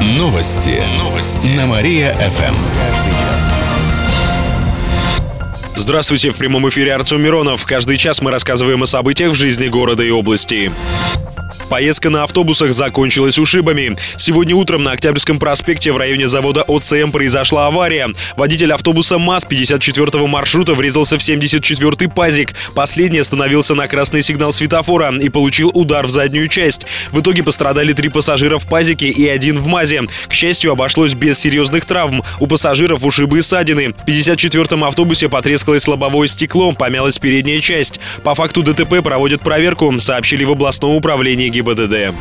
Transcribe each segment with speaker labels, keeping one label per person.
Speaker 1: Новости. Новости. На Мария-ФМ.
Speaker 2: Здравствуйте, в прямом эфире Артем Миронов. Каждый час мы рассказываем о событиях в жизни города и области. Поездка на автобусах закончилась ушибами. Сегодня утром на Октябрьском проспекте в районе завода ОЦМ произошла авария. Водитель автобуса МАЗ 54-го маршрута врезался в 74-й пазик. Последний остановился на красный сигнал светофора и получил удар в заднюю часть. В итоге пострадали три пассажира в пазике и один в МАЗе. К счастью, обошлось без серьезных травм. У пассажиров ушибы и ссадины. В 54-м автобусе потрескалось лобовое стекло, помялась передняя часть. По факту ДТП проводят проверку, сообщили в областном управлении ГИБДД.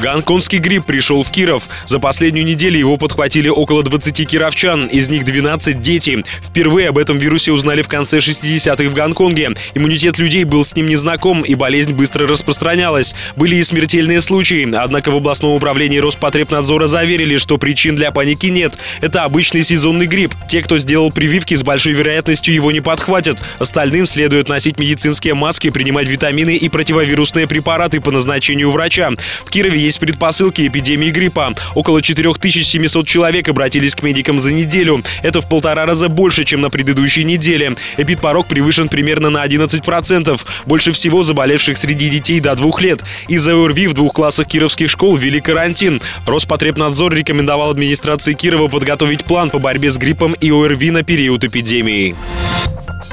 Speaker 2: Гонконгский грипп пришел в Киров. За последнюю неделю его подхватили около 20 кировчан, из них 12 дети. Впервые об этом вирусе узнали в конце 60-х в Гонконге. Иммунитет людей был с ним незнаком, и болезнь быстро распространялась. Были и смертельные случаи, однако в областном управлении Роспотребнадзора заверили, что причин для паники нет. Это обычный сезонный грипп. Те, кто сделал прививки, с большой вероятностью его не подхватят. Остальным следует носить медицинские маски, принимать витамины и противовирусные препараты по назначению врача. В Кирове есть предпосылки эпидемии гриппа. Около 4700 человек обратились к медикам за неделю. Это в полтора раза больше, чем на предыдущей неделе. Эпидпорог превышен примерно на 11%. Больше всего заболевших среди детей до двух лет. Из-за ОРВИ в двух классах кировских школ ввели карантин. Роспотребнадзор рекомендовал администрации Кирова подготовить план по борьбе с гриппом и ОРВИ на период эпидемии.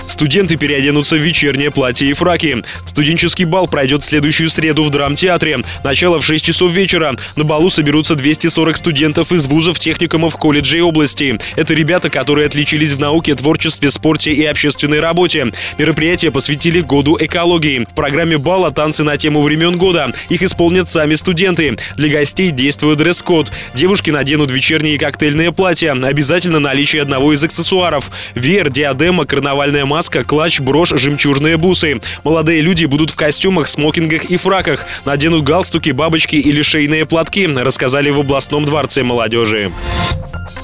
Speaker 2: Студенты переоденутся в вечернее платье и фраки. Студенческий бал пройдет в следующую среду в драмтеатре. Начало в 6 часов вечера. На балу соберутся 240 студентов из вузов, техникумов, колледжей области. Это ребята, которые отличились в науке, творчестве, спорте и общественной работе. Мероприятие посвятили году экологии. В программе бала танцы на тему времен года. Их исполнят сами студенты. Для гостей действует дресс-код. Девушки наденут вечерние коктейльные платья. Обязательно наличие одного из аксессуаров. Веер, диадема, карнавальная маска, клатч, брошь, жемчужные бусы. Молодые люди будут в костюмах, смокингах и фраках. Наденут галстуки, бабочки или шейные платки, рассказали в областном дворце молодежи.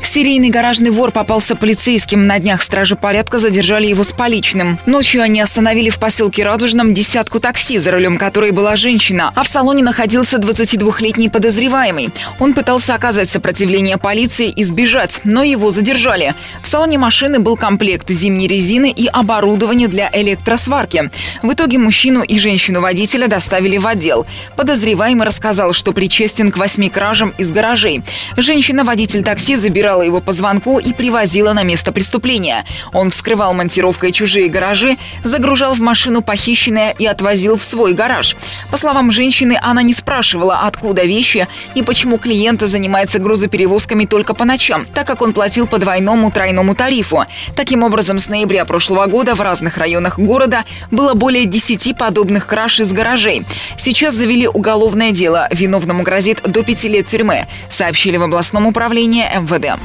Speaker 3: Серийный гаражный вор попался полицейским. На днях стражи порядка задержали его с поличным. Ночью они остановили в поселке Радужном десятку такси, за рулем которой была женщина, а в салоне находился 22-летний подозреваемый. Он пытался оказать сопротивление полиции и сбежать, но его задержали. В салоне машины был комплект зимней резины и оборудование для электросварки. В итоге мужчину и женщину-водителя доставили в отдел. Подозреваемый рассказал, что причастен к восьми кражам из гаражей. Женщина-водитель такси забирала его по звонку и привозила на место преступления. Он вскрывал монтировкой чужие гаражи, загружал в машину похищенное и отвозил в свой гараж. По словам женщины, она не спрашивала, откуда вещи и почему клиент занимается грузоперевозками только по ночам, так как он платил по двойному тройному тарифу. Таким образом, с ноября прошлого года в разных районах города было более 10 подобных краж из гаражей. Сейчас завели уголовное дело. Виновному грозит до пяти лет тюрьмы, сообщили в областном управлении МВД.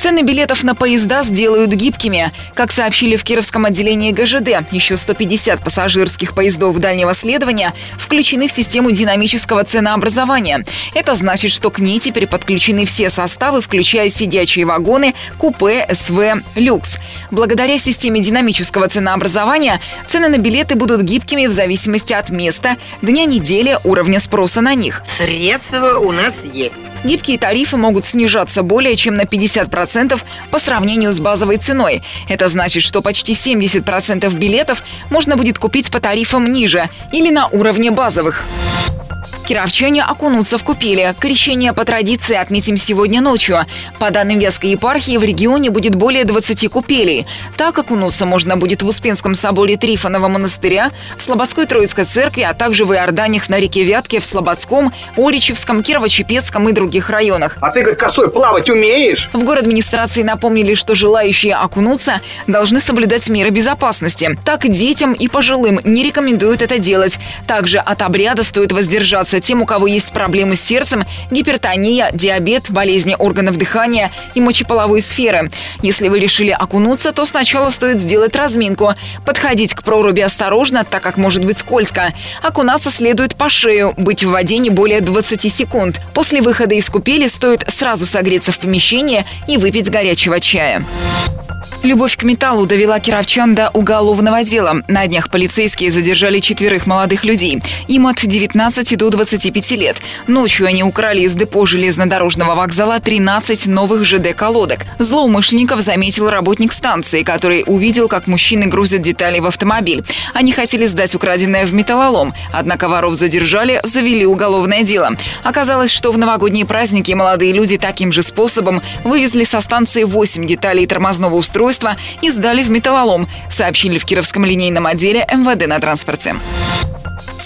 Speaker 3: Цены билетов на поезда сделают гибкими. Как сообщили в Кировском отделении ГЖД, еще 150 пассажирских поездов дальнего следования включены в систему динамического ценообразования. Это значит, что к ней теперь подключены все составы, включая сидячие вагоны, купе, СВ, люкс. Благодаря системе динамического ценообразования цены на билеты будут гибкими в зависимости от места, дня недели, уровня спроса на них.
Speaker 4: Средства у нас есть.
Speaker 3: Гибкие тарифы могут снижаться более чем на 50% по сравнению с базовой ценой. Это значит, что почти 70% билетов можно будет купить по тарифам ниже или на уровне базовых. Кировчане окунутся в купели. Крещение по традиции отметим сегодня ночью. По данным Вятской епархии, в регионе будет более 20 купелей. Так окунуться можно будет в Успенском соборе Трифонова монастыря, в Слободской Троицкой церкви, а также в Иорданиях на реке Вятке, в Слободском, Оричевском, Кирово-Чепецком и других районах.
Speaker 5: А ты, как косой, плавать умеешь?
Speaker 3: В город администрации напомнили, что желающие окунуться должны соблюдать меры безопасности. Так детям и пожилым не рекомендуют это делать. Также от обряда стоит воздержаться тем, у кого есть проблемы с сердцем, гипертония, диабет, болезни органов дыхания и мочеполовой сферы. Если вы решили окунуться, то сначала стоит сделать разминку. Подходить к проруби осторожно, так как может быть скользко. Окунаться следует по шею, быть в воде не более 20 секунд. После выхода из купели стоит сразу согреться в помещении и выпить горячего чая. Любовь к металлу довела кировчан до уголовного дела. На днях полицейские задержали четверых молодых людей. Им от 19 до 25 лет. Ночью они украли из депо железнодорожного вокзала 13 новых ЖД-колодок. Злоумышленников заметил работник станции, который увидел, как мужчины грузят детали в автомобиль. Они хотели сдать украденное в металлолом. Однако воров задержали, завели уголовное дело. Оказалось, что в новогодние праздники молодые люди таким же способом вывезли со станции 8 деталей тормозного устройства устройства и сдали в металлолом, сообщили в Кировском линейном отделе МВД на транспорте.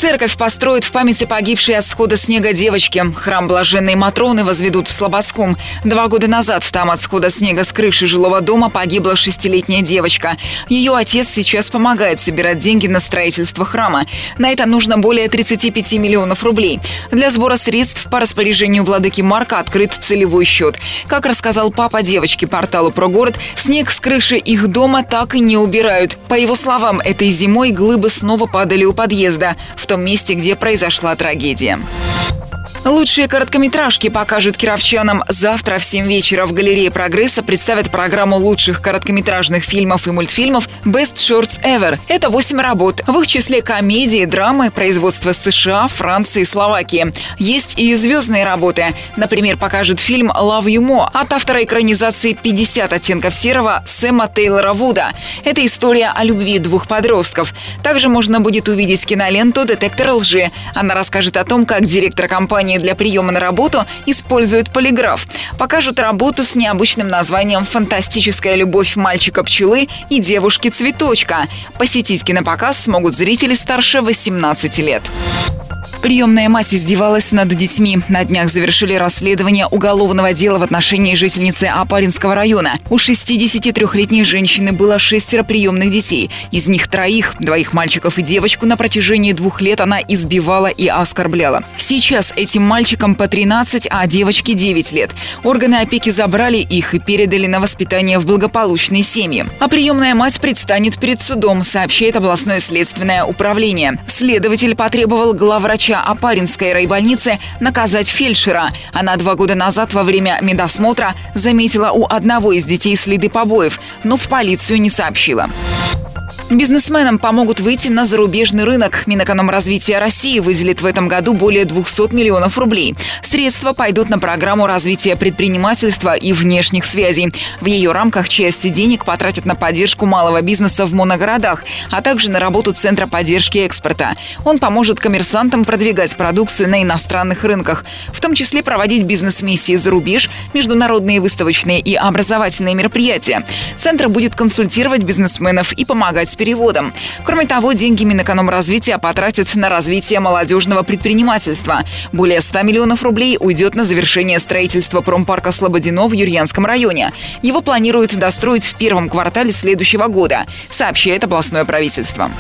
Speaker 3: Церковь построят в памяти погибшей от схода снега девочки. Храм Блаженной Матроны возведут в Слободском. Два года назад там от схода снега с крыши жилого дома погибла шестилетняя девочка. Ее отец сейчас помогает собирать деньги на строительство храма. На это нужно более 35 миллионов рублей. Для сбора средств по распоряжению владыки Марка открыт целевой счет. Как рассказал папа девочки порталу про город, снег с крыши их дома так и не убирают. По его словам, этой зимой глыбы снова падали у подъезда в том месте, где произошла трагедия. Лучшие короткометражки покажут кировчанам. Завтра в 7 вечера в галерее «Прогресса» представят программу лучших короткометражных фильмов и мультфильмов «Best Shorts Ever». Это 8 работ. В их числе комедии, драмы, производства США, Франции и Словакии. Есть и звездные работы. Например, покажут фильм «Love You More» от автора экранизации «50 оттенков серого» Сэма Тейлора Вуда. Это история о любви двух подростков. Также можно будет увидеть киноленту «Детектор лжи». Она расскажет о том, как директор компании компании для приема на работу используют полиграф. Покажут работу с необычным названием «Фантастическая любовь мальчика-пчелы и девушки-цветочка». Посетить кинопоказ смогут зрители старше 18 лет. Приемная мать издевалась над детьми. На днях завершили расследование уголовного дела в отношении жительницы Апаринского района. У 63-летней женщины было шестеро приемных детей. Из них троих, двоих мальчиков и девочку, на протяжении двух лет она избивала и оскорбляла. Сейчас этим мальчикам по 13, а девочке 9 лет. Органы опеки забрали их и передали на воспитание в благополучные семьи. А приемная мать предстанет перед судом, сообщает областное следственное управление. Следователь потребовал главврача врача Апаринской райбольницы наказать фельдшера. Она два года назад во время медосмотра заметила у одного из детей следы побоев, но в полицию не сообщила. Бизнесменам помогут выйти на зарубежный рынок. Минэкономразвития России выделит в этом году более 200 миллионов рублей. Средства пойдут на программу развития предпринимательства и внешних связей. В ее рамках часть денег потратят на поддержку малого бизнеса в моногородах, а также на работу Центра поддержки экспорта. Он поможет коммерсантам продвигать продукцию на иностранных рынках, в том числе проводить бизнес-миссии за рубеж, международные выставочные и образовательные мероприятия. Центр будет консультировать бизнесменов и помогать с переводом. Кроме того, деньги Минэкономразвития потратят на развитие молодежного предпринимательства. Более 100 миллионов рублей уйдет на завершение строительства промпарка Слободино в Юрьянском районе. Его планируют достроить в первом квартале следующего года, сообщает областное правительство.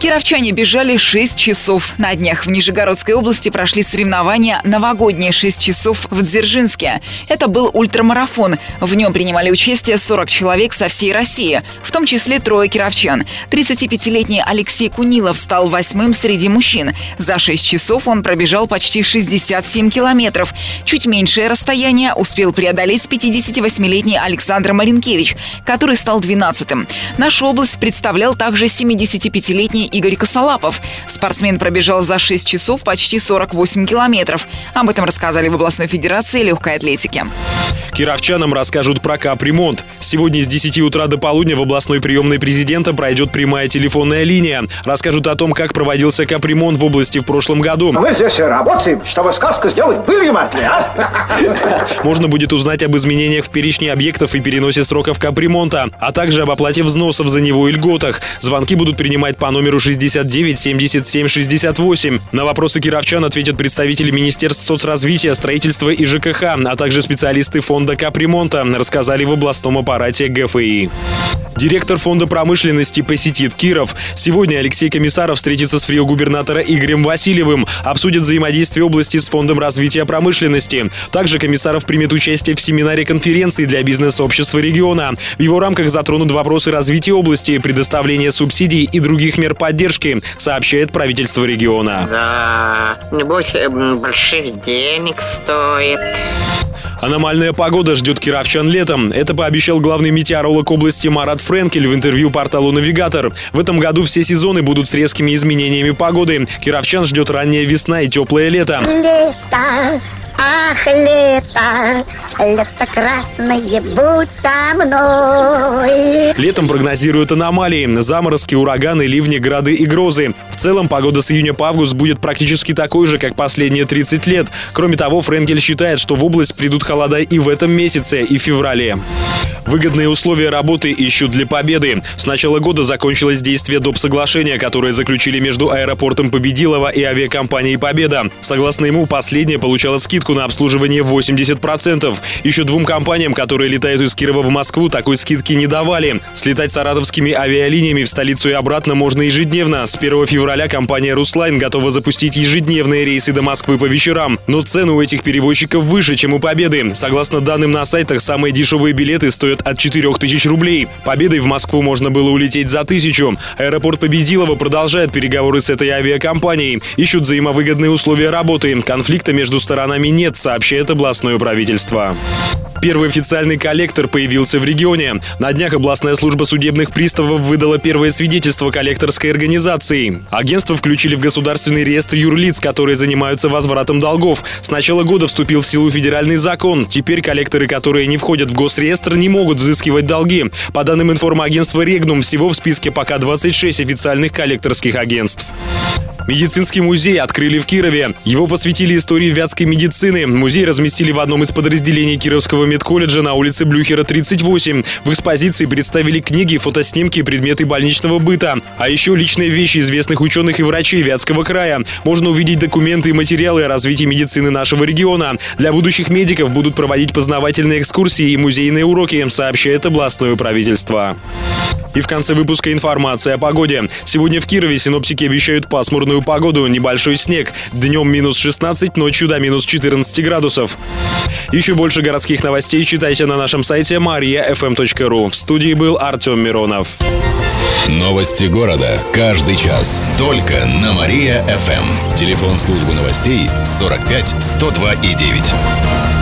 Speaker 3: Кировчане бежали 6 часов. На днях в Нижегородской области прошли соревнования «Новогодние 6 часов» в Дзержинске. Это был ультрамарафон. В нем принимали участие 40 человек со всей России, в том числе трое кировчан. 35-летний Алексей Кунилов стал восьмым среди мужчин. За 6 часов он пробежал почти 67 километров. Чуть меньшее расстояние успел преодолеть 58-летний Александр Маринкевич, который стал 12-м. Нашу область представлял также 75-летний Игорь Косолапов. Спортсмен пробежал за 6 часов почти 48 километров. Об этом рассказали в областной федерации легкой атлетики.
Speaker 2: Кировчанам расскажут про капремонт. Сегодня с 10 утра до полудня в областной приемной президента пройдет прямая телефонная линия. Расскажут о том, как проводился капремонт в области в прошлом году.
Speaker 5: Мы здесь работаем, чтобы сказку сделать могли, а?
Speaker 2: Можно будет узнать об изменениях в перечне объектов и переносе сроков капремонта, а также об оплате взносов за него и льготах. Звонки будут принимать по номеру 69 77 68. На вопросы кировчан ответят представители Министерств соцразвития, строительства и ЖКХ, а также специалисты фонда капремонта, рассказали в областном аппарате ГФИ. Директор фонда промышленности посетит Киров. Сегодня Алексей Комиссаров встретится с фрио-губернатора Игорем Васильевым, обсудит взаимодействие области с фондом развития промышленности. Также Комиссаров примет участие в семинаре конференции для бизнес-общества региона. В его рамках затронут вопросы развития области, предоставления субсидий и других мер поддержки, сообщает правительство региона.
Speaker 4: Да, небось, больших денег стоит.
Speaker 2: Аномальная погода ждет кировчан летом. Это пообещал главный метеоролог области Марат Френкель в интервью порталу «Навигатор». В этом году все сезоны будут с резкими изменениями погоды. Кировчан ждет ранняя весна и теплое лето.
Speaker 6: Лето, ах, лето, лето красное, будь со мной.
Speaker 2: Летом прогнозируют аномалии, заморозки, ураганы, ливни, грады и грозы. В целом погода с июня по август будет практически такой же, как последние 30 лет. Кроме того, Френкель считает, что в область придут холода и в этом месяце, и в феврале. Выгодные условия работы ищут для победы. С начала года закончилось действие доп. соглашения, которое заключили между аэропортом Победилова и авиакомпанией «Победа». Согласно ему, последняя получала скидку на обслуживание 80%. Еще двум компаниям, которые летают из Кирова в Москву, такой скидки не давали. Слетать саратовскими авиалиниями в столицу и обратно можно ежедневно. С 1 февраля компания «Руслайн» готова запустить ежедневные рейсы до Москвы по вечерам. Но цены у этих перевозчиков выше, чем у «Победы». Согласно данным на сайтах, самые дешевые билеты стоят от 4000 рублей. «Победой» в Москву можно было улететь за тысячу. Аэропорт Победилова продолжает переговоры с этой авиакомпанией. Ищут взаимовыгодные условия работы. Конфликта между сторонами нет, сообщает областное правительство. Первый официальный коллектор появился в регионе. На днях областная служба судебных приставов выдала первое свидетельство коллекторской организации. Агентство включили в государственный реестр юрлиц, которые занимаются возвратом долгов. С начала года вступил в силу федеральный закон. Теперь коллекторы, которые не входят в госреестр, не могут взыскивать долги. По данным информагентства «Регнум», всего в списке пока 26 официальных коллекторских агентств. Медицинский музей открыли в Кирове. Его посвятили истории вятской медицины. Музей разместили в одном из подразделений Кировского медколледжа на улице Блюхера, 38. В экспозиции представили книги, фотоснимки и предметы больничного быта. А еще личные вещи известных ученых и врачей Вятского края. Можно увидеть документы и материалы о развитии медицины нашего региона. Для будущих медиков будут проводить познавательные экскурсии и музейные уроки, сообщает областное правительство. И в конце выпуска информация о погоде. Сегодня в Кирове синоптики обещают пасмурную погоду, небольшой снег. Днем минус 16, ночью до минус 14 градусов. Еще больше городских новостей читайте на нашем сайте mariafm.ru. В студии был Артем Миронов.
Speaker 1: Новости города. Каждый час. Только на Мария-ФМ. Телефон службы новостей 45 102 и 9.